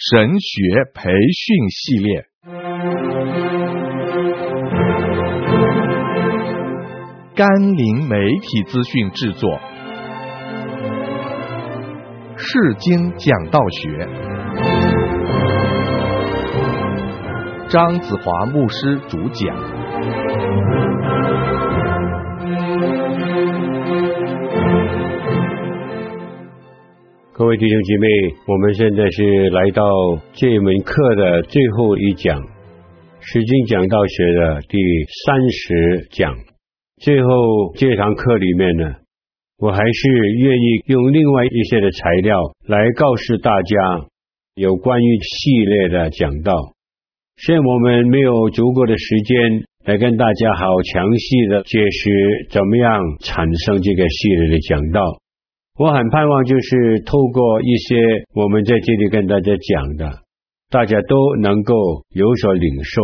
神学培训系列，甘霖媒体资讯制作，世经讲道学，张子华牧师主讲。各位弟兄姐妹，我们现在是来到这门课的最后一讲，《圣经讲道学》的第三十讲。最后这堂课里面呢，我还是愿意用另外一些的材料来告诉大家有关于系列的讲道。现我们没有足够的时间来跟大家好详细的解释怎么样产生这个系列的讲道。我很盼望，就是透过一些我们在这里跟大家讲的，大家都能够有所领受，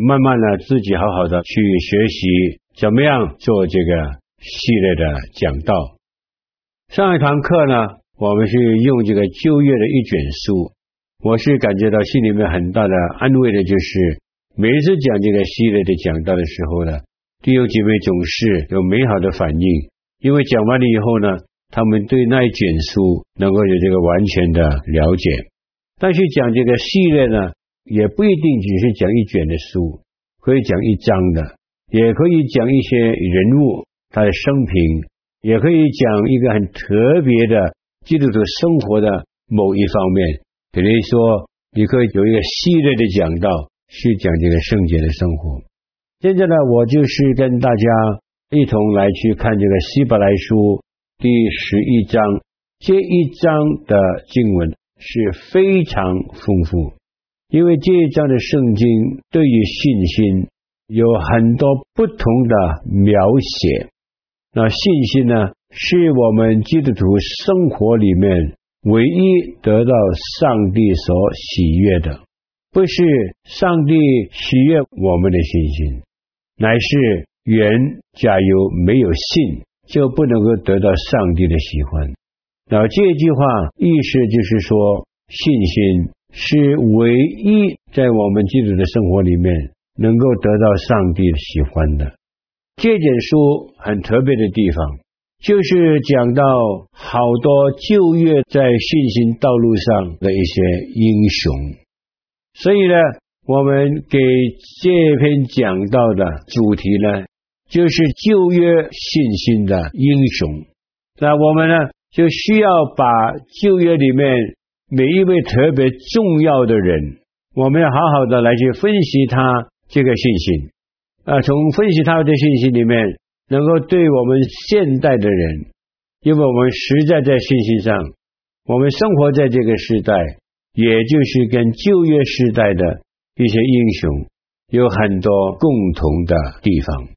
慢慢的自己好好的去学习怎么样做这个系列的讲道。上一堂课呢，我们是用这个旧约的一卷书，我是感觉到心里面很大的安慰的，就是每一次讲这个系列的讲道的时候呢，弟兄姐妹总是有美好的反应，因为讲完了以后呢。他们对那一卷书能够有这个完全的了解，但是讲这个系列呢，也不一定只是讲一卷的书，可以讲一章的，也可以讲一些人物他的生平，也可以讲一个很特别的基督徒生活的某一方面。比如说，你可以有一个系列的讲道，是讲这个圣洁的生活。现在呢，我就是跟大家一同来去看这个希伯来书。第十一章，这一章的经文是非常丰富，因为这一章的圣经对于信心有很多不同的描写。那信心呢，是我们基督徒生活里面唯一得到上帝所喜悦的，不是上帝喜悦我们的信心，乃是人假如没有信。就不能够得到上帝的喜欢。那这句话意思就是说，信心是唯一在我们基督的生活里面能够得到上帝喜欢的。这卷书很特别的地方，就是讲到好多旧约在信心道路上的一些英雄。所以呢，我们给这篇讲到的主题呢，就是旧约信心的英雄，那我们呢，就需要把旧约里面每一位特别重要的人，我们要好好的来去分析他这个信心，啊，从分析他的信心里面，能够对我们现代的人，因为我们实在在信心上，我们生活在这个时代，也就是跟旧约时代的一些英雄有很多共同的地方。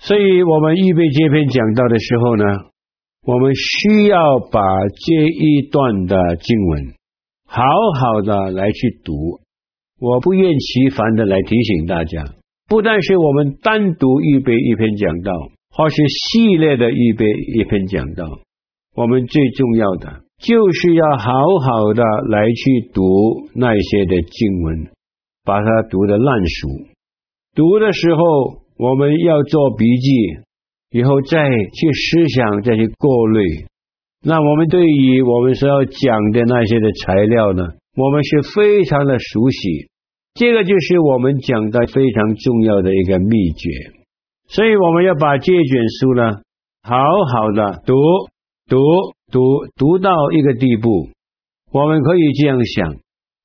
所以，我们预备这篇讲道的时候呢，我们需要把这一段的经文好好的来去读。我不厌其烦的来提醒大家，不但是我们单独预备一篇讲道，或是系列的预备一篇讲道，我们最重要的就是要好好的来去读那些的经文，把它读得烂熟。读的时候。我们要做笔记，以后再去思想，再去过滤。那我们对于我们所要讲的那些的材料呢，我们是非常的熟悉。这个就是我们讲的非常重要的一个秘诀。所以我们要把这卷书呢，好好的读读读读到一个地步。我们可以这样想：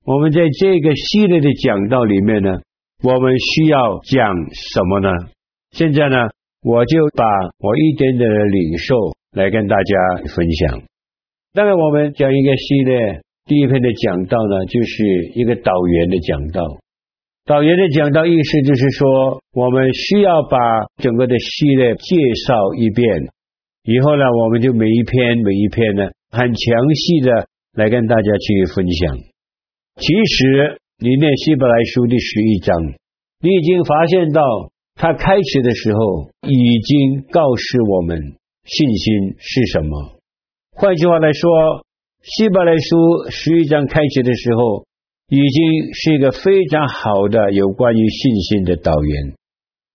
我们在这个系列的讲道里面呢。我们需要讲什么呢？现在呢，我就把我一点点的领受来跟大家分享。那么我们讲一个系列，第一篇的讲道呢，就是一个导员的讲道。导员的讲道意思就是说，我们需要把整个的系列介绍一遍，以后呢，我们就每一篇每一篇呢，很详细的来跟大家去分享。其实。你念希伯来书第十一章，你已经发现到他开始的时候已经告诉我们信心是什么。换句话来说，希伯来书十一章开始的时候已经是一个非常好的有关于信心的导言。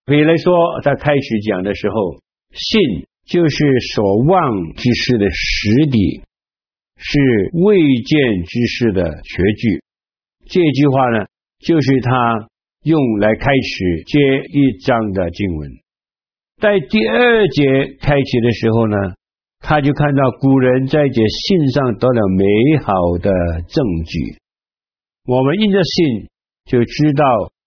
比来说，他开始讲的时候，信就是所望之事的实底，是未见之事的确据。这句话呢，就是他用来开始这一章的经文。在第二节开启的时候呢，他就看到古人在这信上得了美好的证据。我们因着信，就知道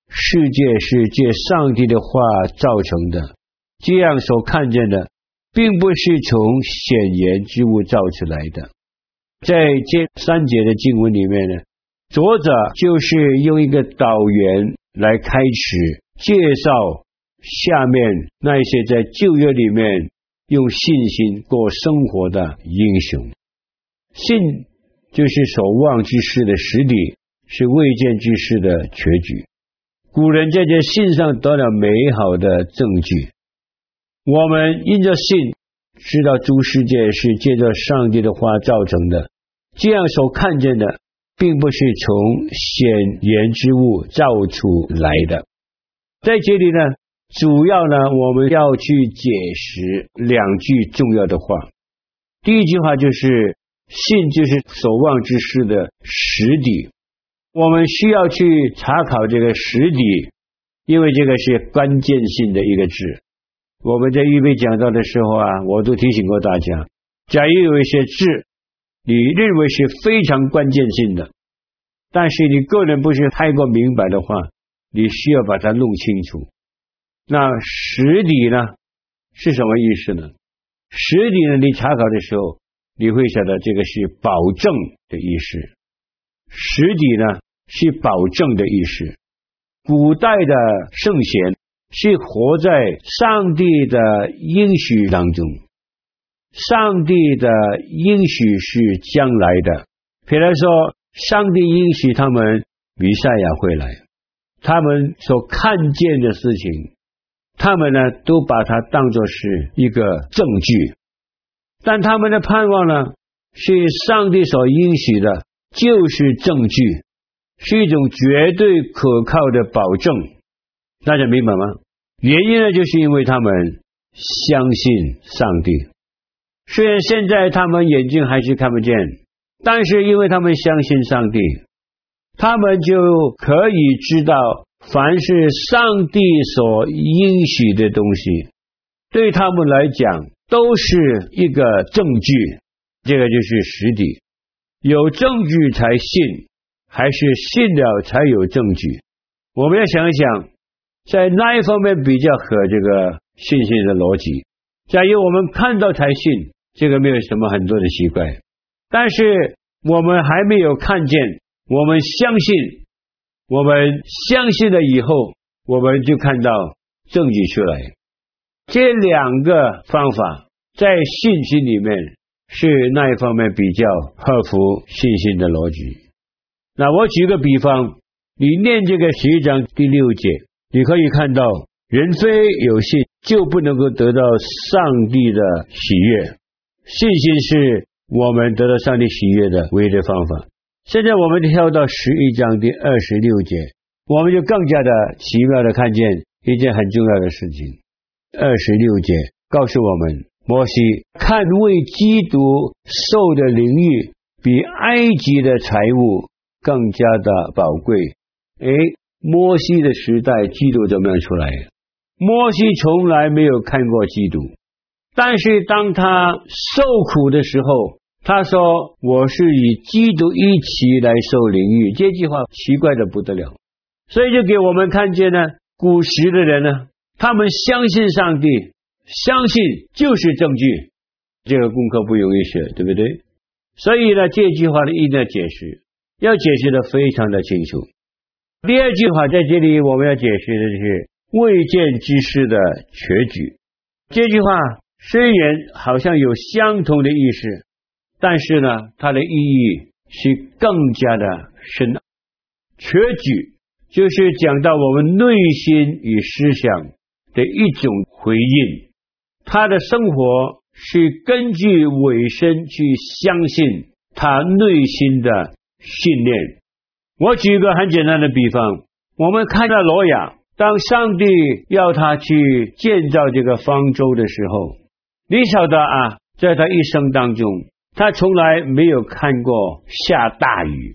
世界是借上帝的话造成的。这样所看见的，并不是从显言之物造出来的。在这三节的经文里面呢，作者就是用一个导言来开始介绍。下面那些在旧约里面用信心过生活的英雄，信就是所望之事的实底，是未见之事的确据。古人在这信上得了美好的证据。我们因着信，知道诸世界是借着上帝的话造成的，这样所看见的，并不是从显然之物造出来的。在这里呢。主要呢，我们要去解释两句重要的话。第一句话就是信就是所望之事的实底，我们需要去查考这个实底，因为这个是关键性的一个字。我们在预备讲道的时候啊，我都提醒过大家，假如有一些字你认为是非常关键性的，但是你个人不是太过明白的话，你需要把它弄清楚。那实底呢是什么意思呢？实底呢，你查考的时候，你会晓得这个是保证的意思。实底呢是保证的意思。古代的圣贤是活在上帝的应许当中，上帝的应许是将来的。比如说，上帝应许他们弥赛亚会来，他们所看见的事情。他们呢，都把它当作是一个证据，但他们的盼望呢，是上帝所应许的，就是证据，是一种绝对可靠的保证。大家明白吗？原因呢，就是因为他们相信上帝。虽然现在他们眼睛还是看不见，但是因为他们相信上帝，他们就可以知道。凡是上帝所应许的东西，对他们来讲都是一个证据，这个就是实底。有证据才信，还是信了才有证据？我们要想一想，在哪一方面比较合这个信心的逻辑？假如我们看到才信，这个没有什么很多的奇怪。但是我们还没有看见，我们相信。我们相信了以后，我们就看到证据出来。这两个方法在信心里面是那一方面比较合乎信心的逻辑。那我举个比方，你念这个十一章第六节，你可以看到，人非有信就不能够得到上帝的喜悦。信心是我们得到上帝喜悦的唯一的方法。现在我们跳到十一章第二十六节，我们就更加的奇妙的看见一件很重要的事情。二十六节告诉我们，摩西看为基督受的凌辱，比埃及的财物更加的宝贵。诶，摩西的时代，基督怎么样出来？摩西从来没有看过基督，但是当他受苦的时候。他说：“我是与基督一起来受凌辱。”这句话奇怪的不得了，所以就给我们看见呢，古时的人呢，他们相信上帝，相信就是证据。这个功课不容易学，对不对？所以呢，这句话的一定要解释要解释的非常的清楚。第二句话在这里我们要解释的就是未见之事的确据。这句话虽然好像有相同的意思。但是呢，它的意义是更加的深。确据就是讲到我们内心与思想的一种回应，他的生活是根据委身去相信他内心的信念。我举一个很简单的比方，我们看到挪亚，当上帝要他去建造这个方舟的时候，你晓得啊，在他一生当中，他从来没有看过下大雨。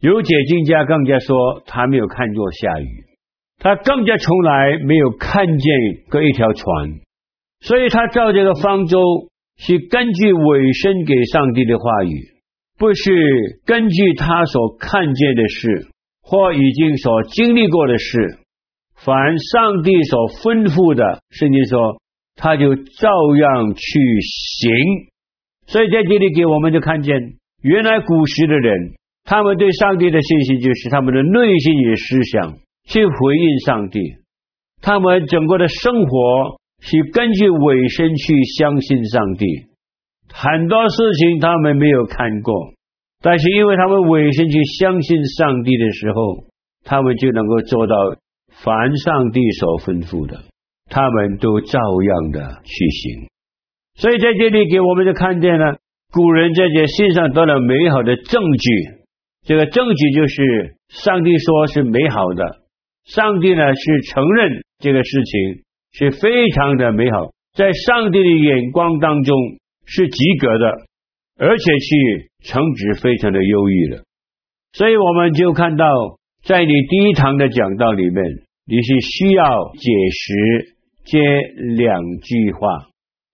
有解经家更加说，他没有看过下雨，他更加从来没有看见过一条船，所以他造这个方舟是根据委身给上帝的话语，不是根据他所看见的事或已经所经历过的事。凡上帝所吩咐的，圣经说他就照样去行。所以在这里给我们就看见，原来古时的人。他们对上帝的信心，就是他们的内心与思想去回应上帝。他们整个的生活是根据委身去相信上帝。很多事情他们没有看过，但是因为他们委身去相信上帝的时候，他们就能够做到凡上帝所吩咐的，他们都照样的去行。所以在这里给我们就看见了，古人在这信上得了美好的证据。这个证据就是上帝说是美好的，上帝呢是承认这个事情是非常的美好，在上帝的眼光当中是及格的，而且是成绩非常的优异的。所以我们就看到，在你第一堂的讲道里面，你是需要解释这两句话。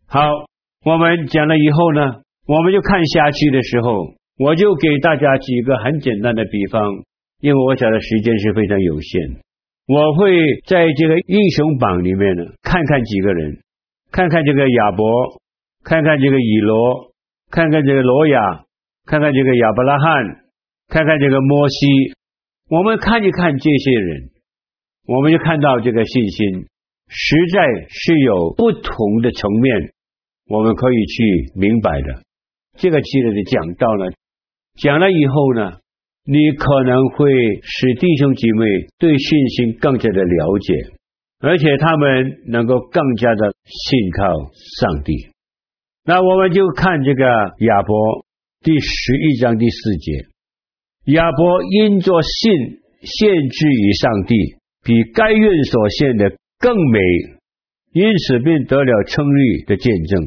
好，我们讲了以后呢，我们就看下去的时候。我就给大家几个很简单的比方，因为我讲的时间是非常有限。我会在这个英雄榜里面呢，看看几个人，看看这个亚伯，看看这个以罗，看看这个罗亚，看看这个亚伯拉罕，看看这个摩西。我们看一看这些人，我们就看到这个信心实在是有不同的层面，我们可以去明白的。这个系列的讲道呢。讲了以后呢，你可能会使弟兄姐妹对信心更加的了解，而且他们能够更加的信靠上帝。那我们就看这个亚伯第十一章第四节，亚伯因着信献之于上帝，比该隐所献的更美，因此便得了称誉的见证，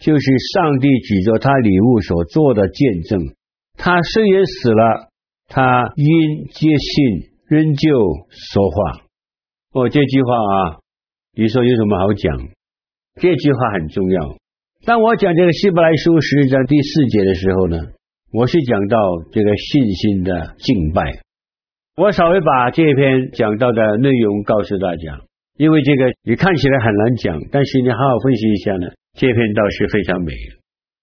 就是上帝指着他礼物所做的见证。他虽然死了，他因接信仍旧说话。哦，这句话啊，你说有什么好讲？这句话很重要。当我讲这个希伯来书十一章第四节的时候呢，我是讲到这个信心的敬拜。我稍微把这篇讲到的内容告诉大家，因为这个你看起来很难讲，但是你好好分析一下呢，这篇倒是非常美。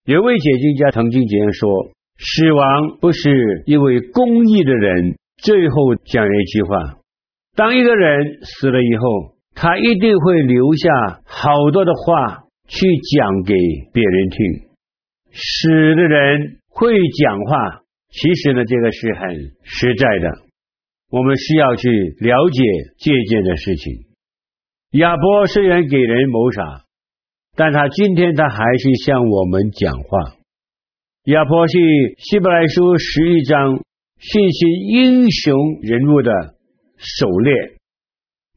有位解经家曾经这样说。死亡不是一位公义的人最后讲一句话：当一个人死了以后，他一定会留下好多的话去讲给别人听。死的人会讲话，其实呢，这个是很实在的。我们需要去了解这件的事情。亚伯虽然给人谋杀，但他今天他还是向我们讲话。亚伯是希伯来书十一章信心英雄人物的首列，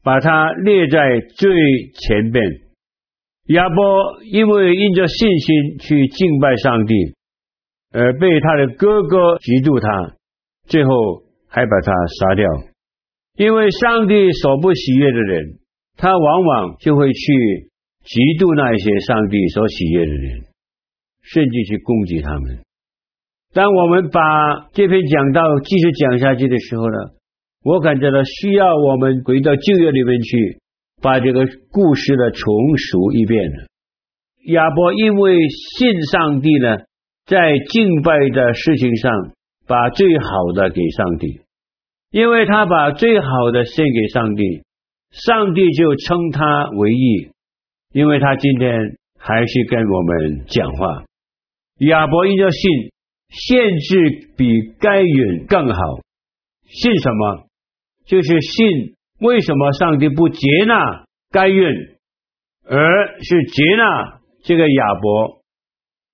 把他列在最前边。亚伯因为因着信心去敬拜上帝，而被他的哥哥嫉妒他，最后还把他杀掉。因为上帝所不喜悦的人，他往往就会去嫉妒那些上帝所喜悦的人。甚至去攻击他们。当我们把这篇讲道继续讲下去的时候呢，我感觉到需要我们回到旧约里面去，把这个故事呢重述一遍了。亚伯因为信上帝呢，在敬拜的事情上把最好的给上帝，因为他把最好的献给上帝，上帝就称他为义，因为他今天还是跟我们讲话。亚伯因着信，献祭比该隐更好。信什么？就是信为什么上帝不接纳该隐，而是接纳这个亚伯？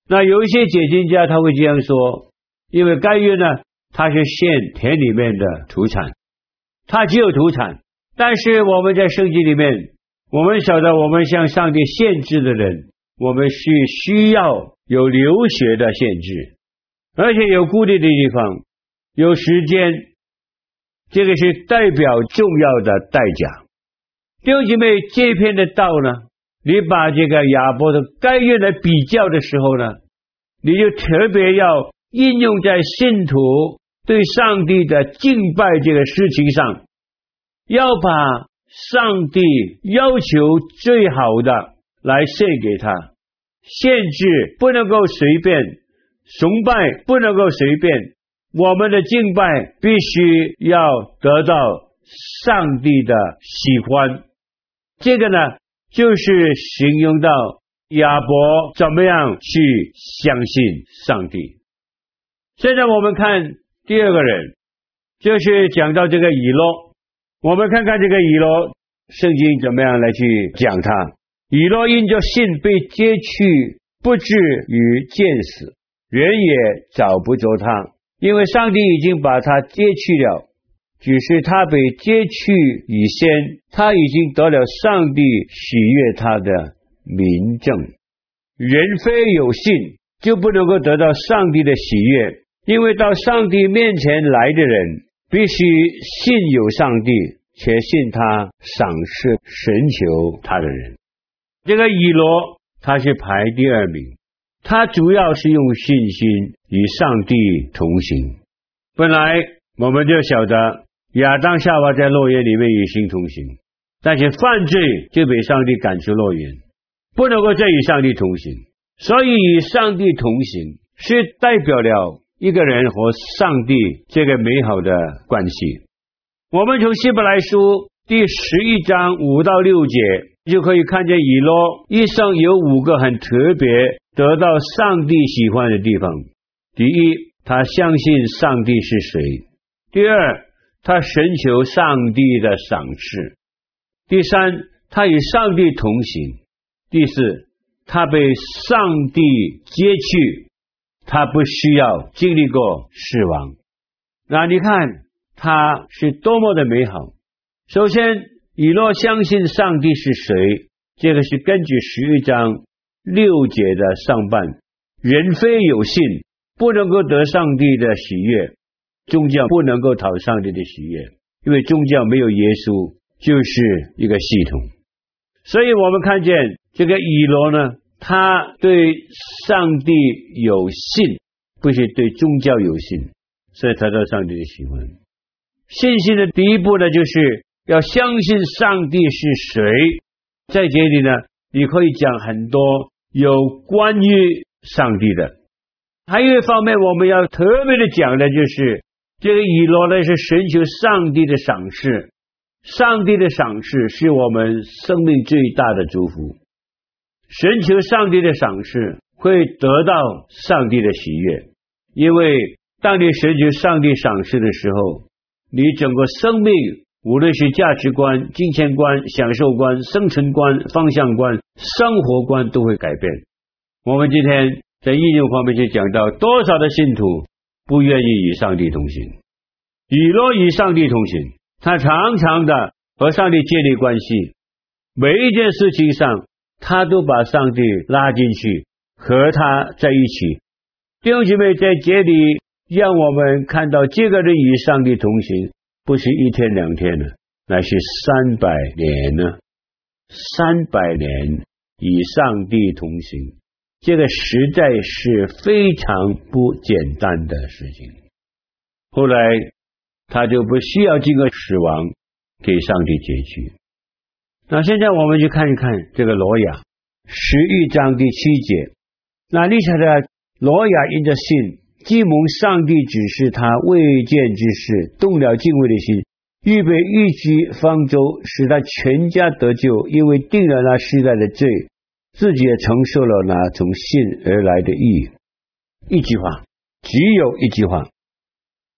那有一些解经家他会这样说：因为该隐呢，他是献田里面的土产，他只有土产。但是我们在圣经里面，我们晓得，我们向上帝献祭的人，我们是需要有流血的献祭，而且有固定的地方，有时间，这个是代表重要的代价。弟兄姐妹，这篇的道呢，你把这个亚伯的概念来比较的时候呢，你就特别要应用在信徒对上帝的敬拜这个事情上，要把上帝要求最好的来献给他，献祭不能够随便，崇拜不能够随便，我们的敬拜必须要得到上帝的喜欢。这个呢，就是形容到亚伯怎么样去相信上帝。现在我们看第二个人，就是讲到这个以诺。我们看看这个以罗，圣经怎么样来去讲他？以罗因着信被接去，不至于见死，人也找不着他，因为上帝已经把他接去了。只是他被接去以先，他已经得了上帝喜悦他的明证。人非有信，就不能够得到上帝的喜悦，因为到上帝面前来的人，必须信有上帝，且信他赏赐寻求他的人。这个以罗他是排第二名，他主要是用信心与上帝同行。本来我们就晓得。亚当夏娃在乐园里面与神同行，但是犯罪就被上帝赶出乐园，不能够再与上帝同行。所以与上帝同行是代表了一个人和上帝这个美好的关系。我们从希伯来书第十一章五到六节就可以看见以诺一生有五个很特别得到上帝喜欢的地方。第一，他相信上帝是谁；第二，他寻求上帝的赏赐。第三，他与上帝同行。第四，他被上帝接去，他不需要经历过死亡。那你看他是多么的美好。首先，以诺相信上帝是谁，这个是根据十一章六节的上半，人非有信，不能够得上帝的喜悦。宗教不能够讨上帝的喜悦，因为宗教没有耶稣，就是一个系统。所以我们看见这个以诺呢，他对上帝有信，不是对宗教有信，所以得到上帝的喜欢。信心的第一步呢，就是要相信上帝是谁。在这里呢，你可以讲很多有关于上帝的。还有一方面，我们要特别的讲的就是。这个以罗呢，是寻求上帝的赏赐，上帝的赏赐是我们生命最大的祝福。寻求上帝的赏赐，会得到上帝的喜悦，因为当你寻求上帝赏赐的时候，你整个生命，无论是价值观、金钱观、享受观、生存观、方向观、生活观，都会改变。我们今天在应用方面就讲到，多少的信徒。不愿意与上帝同行，与乐与上帝同行，他常常的和上帝建立关系，每一件事情上，他都把上帝拉进去，和他在一起。弟兄姐妹，在这里让我们看到，这个人与上帝同行，不是一天两天了，乃是三百年呢，三百年与上帝同行。这个实在是非常不简单的事情。后来他就不需要经过死亡给上帝结局。那现在我们就看一看这个罗亚十一章第七节。那历史的罗亚因着信，既蒙上帝指示他未见之事，动了敬畏的心，预备预居方舟，使他全家得救，因为定了那世代的罪。自己也承受了那从信而来的义。一句话，只有一句话。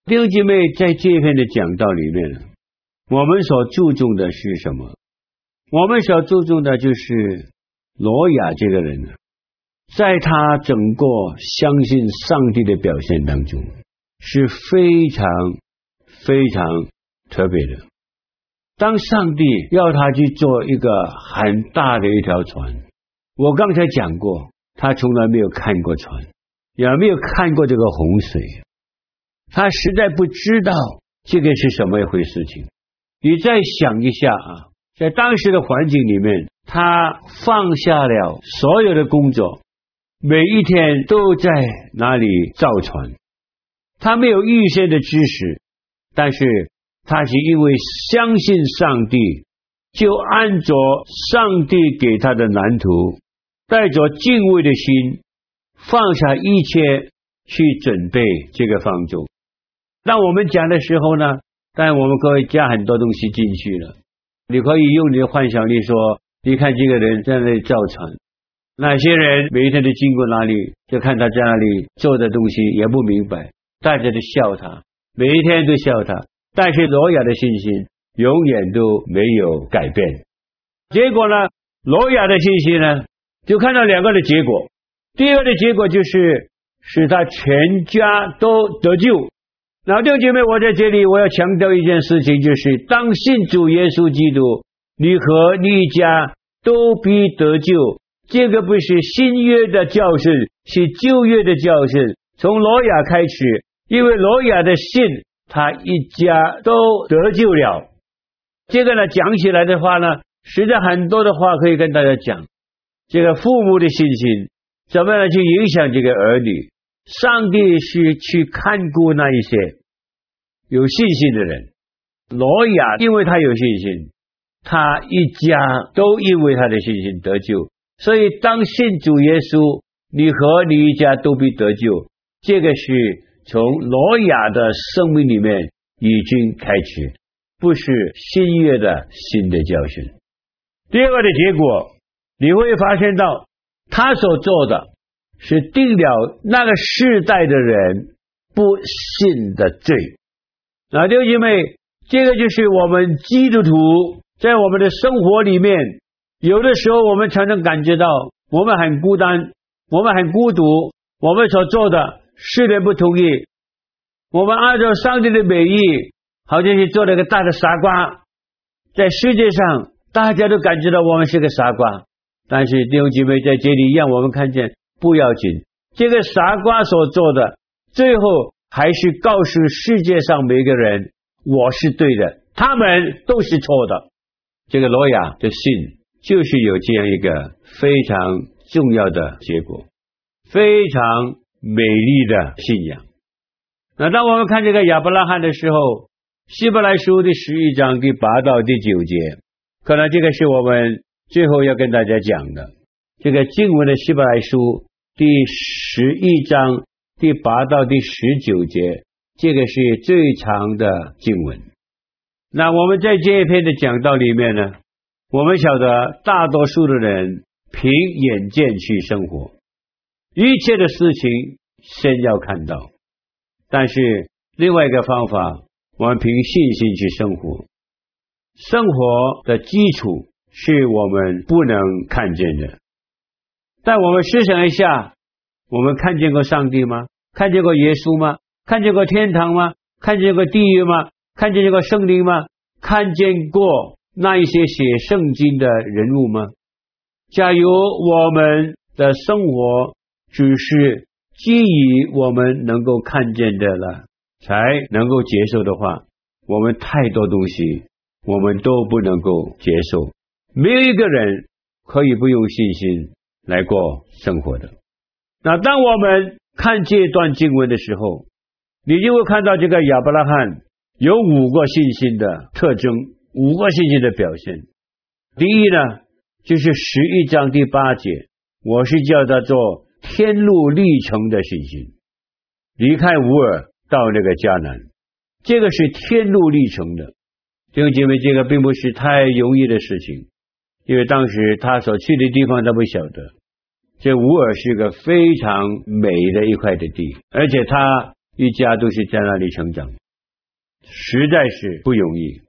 弟兄姐妹，在这篇的讲道里面，我们所注重的是什么？我们所注重的就是罗亚这个人，在他整个相信上帝的表现当中，是非常非常特别的。当上帝要他去做一个很大的一条船，我刚才讲过，他从来没有看过船，也没有看过这个洪水，他实在不知道这个是什么一回事情。你再想一下啊，在当时的环境里面，他放下了所有的工作，每一天都在那里造船。他没有预先的知识，但是他是因为相信上帝，就按着上帝给他的蓝图，带着敬畏的心，放下一切去准备这个方舟。当我们讲的时候呢，但我们可以加很多东西进去了。你可以用你的幻想力说，你看这个人在那里造船，那些人每一天都经过那里，就看他在那里做的东西也不明白，大家都笑他，每一天都笑他。但是罗亚的信心永远都没有改变。结果呢，罗亚的信心呢，就看到两个的结果。第二个的结果就是使他全家都得救。老弟兄姐妹，我在这里我要强调一件事情，就是当信主耶稣基督，你和你家都必得救。这个不是新约的教训，是旧约的教训。从挪亚开始，因为挪亚的信，他一家都得救了。这个呢，讲起来的话呢，实在很多的话可以跟大家讲。这个父母的信心，怎么样去影响这个儿女？上帝是去看顾那一些有信心的人。罗亚因为他有信心，他一家都因为他的信心得救。所以当信主耶稣，你和你一家都必得救。这个是从罗亚的生命里面已经开始，不是新约的新的教训。第二个的结果，你会发现到他所做的。是定了那个世代的人不信的罪。那弟兄姐妹，这个就是我们基督徒在我们的生活里面，有的时候我们才能感觉到我们很孤单，我们很孤独，我们所做的世人不同意，我们按照上帝的美意，好像是做了个大的傻瓜，在世界上大家都感觉到我们是个傻瓜，但是弟兄姐妹在这里让我们看见。不要紧，这个傻瓜所做的，最后还是告诉世界上每个人，我是对的，他们都是错的。这个罗亚的信就是有这样一个非常重要的结果，非常美丽的信仰。那当我们看这个亚伯拉罕的时候，希伯来书的十一章第八到第九节，可能这个是我们最后要跟大家讲的这个经文的希伯来书。第十一章第八到第十九节，这个是最长的经文。那我们在这一篇的讲道里面呢，我们晓得大多数的人凭眼见去生活，一切的事情先要看到。但是另外一个方法，我们凭信心去生活。生活的基础是我们不能看见的。但我们试想一下，我们看见过上帝吗？看见过耶稣吗？看见过天堂吗？看见过地狱吗？看见过圣灵吗？看见过那一些写圣经的人物吗？假如我们的生活只是基于我们能够看见的了，才能够接受的话，我们太多东西我们都不能够接受。没有一个人可以不用信心。来过生活的。那当我们看这段经文的时候，你就会看到这个亚伯拉罕有五个信心的特征，五个信心的表现。第一呢，就是十一章第八节，我是叫他做天路历程的信心。离开乌尔到那个迦南，这个是天路历程的。弟兄姐妹，这个并不是太容易的事情，因为当时他所去的地方他不晓得。这乌尔是个非常美的一块的地，而且他一家都是在那里成长，实在是不容易。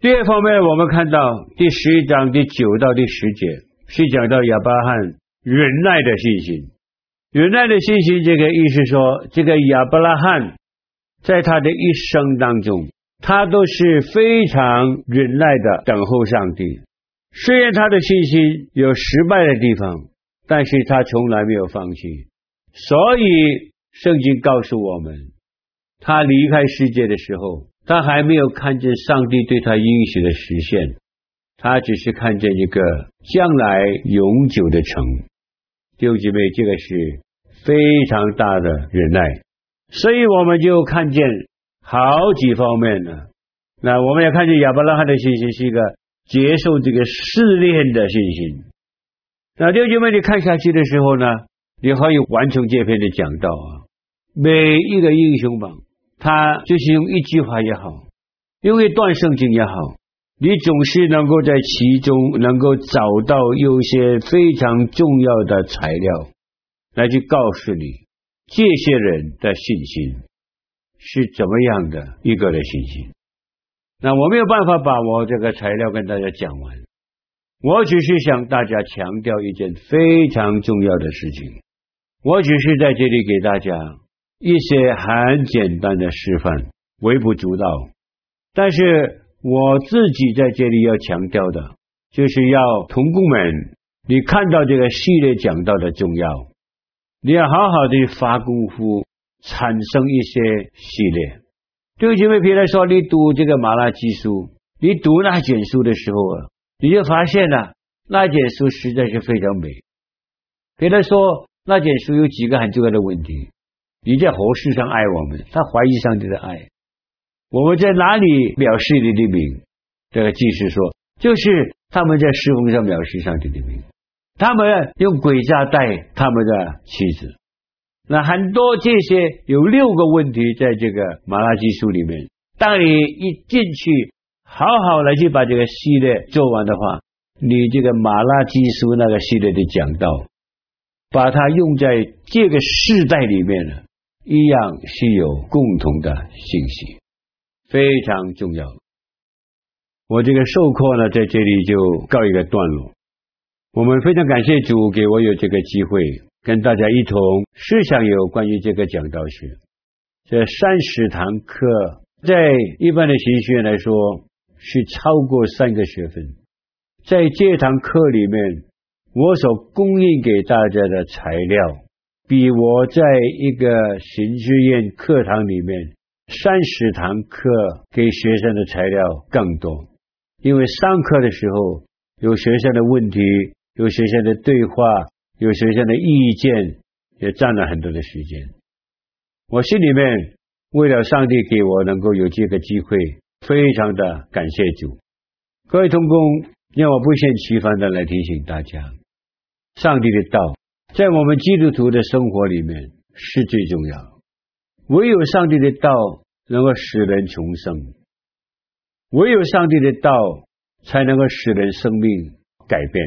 第二方面，我们看到第十一章第九到第十节是讲到亚伯拉罕忍耐的信心。忍耐的信心，这个意思说，这个亚伯拉罕在他的一生当中，他都是非常忍耐的等候上帝。虽然他的信心有失败的地方，但是他从来没有放弃。所以圣经告诉我们，他离开世界的时候，他还没有看见上帝对他应许的实现，他只是看见一个将来永久的城。弟兄姐妹，这个是非常大的忍耐，所以我们就看见好几方面呢。那我们也看见亚伯拉罕的信心是一个接受这个试炼的信心。那六经问题，看下去的时候呢，你可以完成这篇的讲道啊。每一个英雄榜，他就是用一句话也好，用一段圣经也好，你总是能够在其中能够找到有些非常重要的材料，来去告诉你这些人的信心是怎么样的一个的信心。那我没有办法把我这个材料跟大家讲完，我只是向大家强调一件非常重要的事情，我只是在这里给大家一些很简单的示范，微不足道。但是我自己在这里要强调的，就是要同工们，你看到这个系列讲到的重要，你要好好的发功夫，产生一些系列。就因为别人说你读这个马拉基书，你读那卷书的时候啊，你就发现了那卷书实在是非常美。别人说那卷书有几个很重要的问题：你在何事上爱我们？他怀疑上帝的爱。我们在哪里藐视你的名？这个祭司说，就是他们在侍奉上藐视上帝的名，他们用鬼诈带他们的妻子。那很多这些有六个问题，在这个马拉基书里面。当你一进去，好好来去把这个系列做完的话，你这个马拉基书那个系列的讲道，把它用在这个世代里面呢，一样是有共同的信息，非常重要。我这个授课呢，在这里就告一个段落。我们非常感谢主给我有这个机会。跟大家一同思想有关于这个讲道学，这三十堂课，在一般的神学院来说是超过三个学分。在这堂课里面，我所供应给大家的材料，比我在一个神学院课堂里面三十堂课给学生的材料更多。因为上课的时候有学生的问题，有学生的对话。有学生的意见也占了很多的时间，我心里面为了上帝给我能够有这个机会，非常的感谢主。各位同工，让我不厌其烦的来提醒大家，上帝的道在我们基督徒的生活里面是最重要。唯有上帝的道能够使人重生，唯有上帝的道才能够使人生命改变。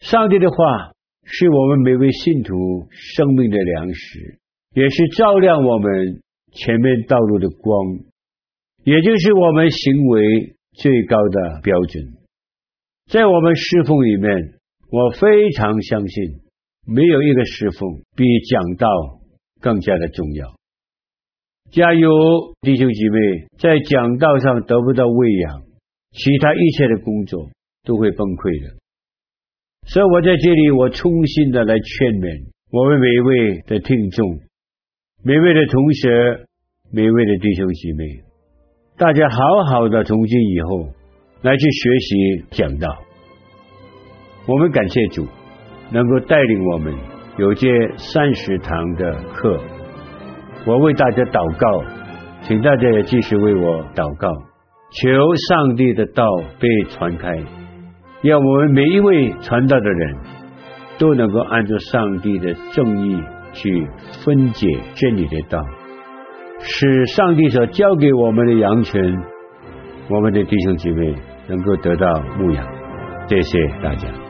上帝的话是我们每位信徒生命的粮食，也是照亮我们前面道路的光，也就是我们行为最高的标准。在我们侍奉里面，我非常相信，没有一个侍奉比讲道更加的重要。假如弟兄姐妹在讲道上得不到喂养，其他一切的工作都会崩溃的。所以我在这里，我衷心的来劝勉我们每一位的听众、每位的同学、每位的弟兄姐妹，大家好好的从今以后来去学习讲道。我们感谢主，能够带领我们有这三十堂的课。我为大家祷告，请大家也继续为我祷告，求上帝的道被传开。让我们每一位传道的人都能够按照上帝的正义去分解真理的道，是上帝所交给我们的羊群，我们的弟兄姐妹能够得到牧养。谢谢大家。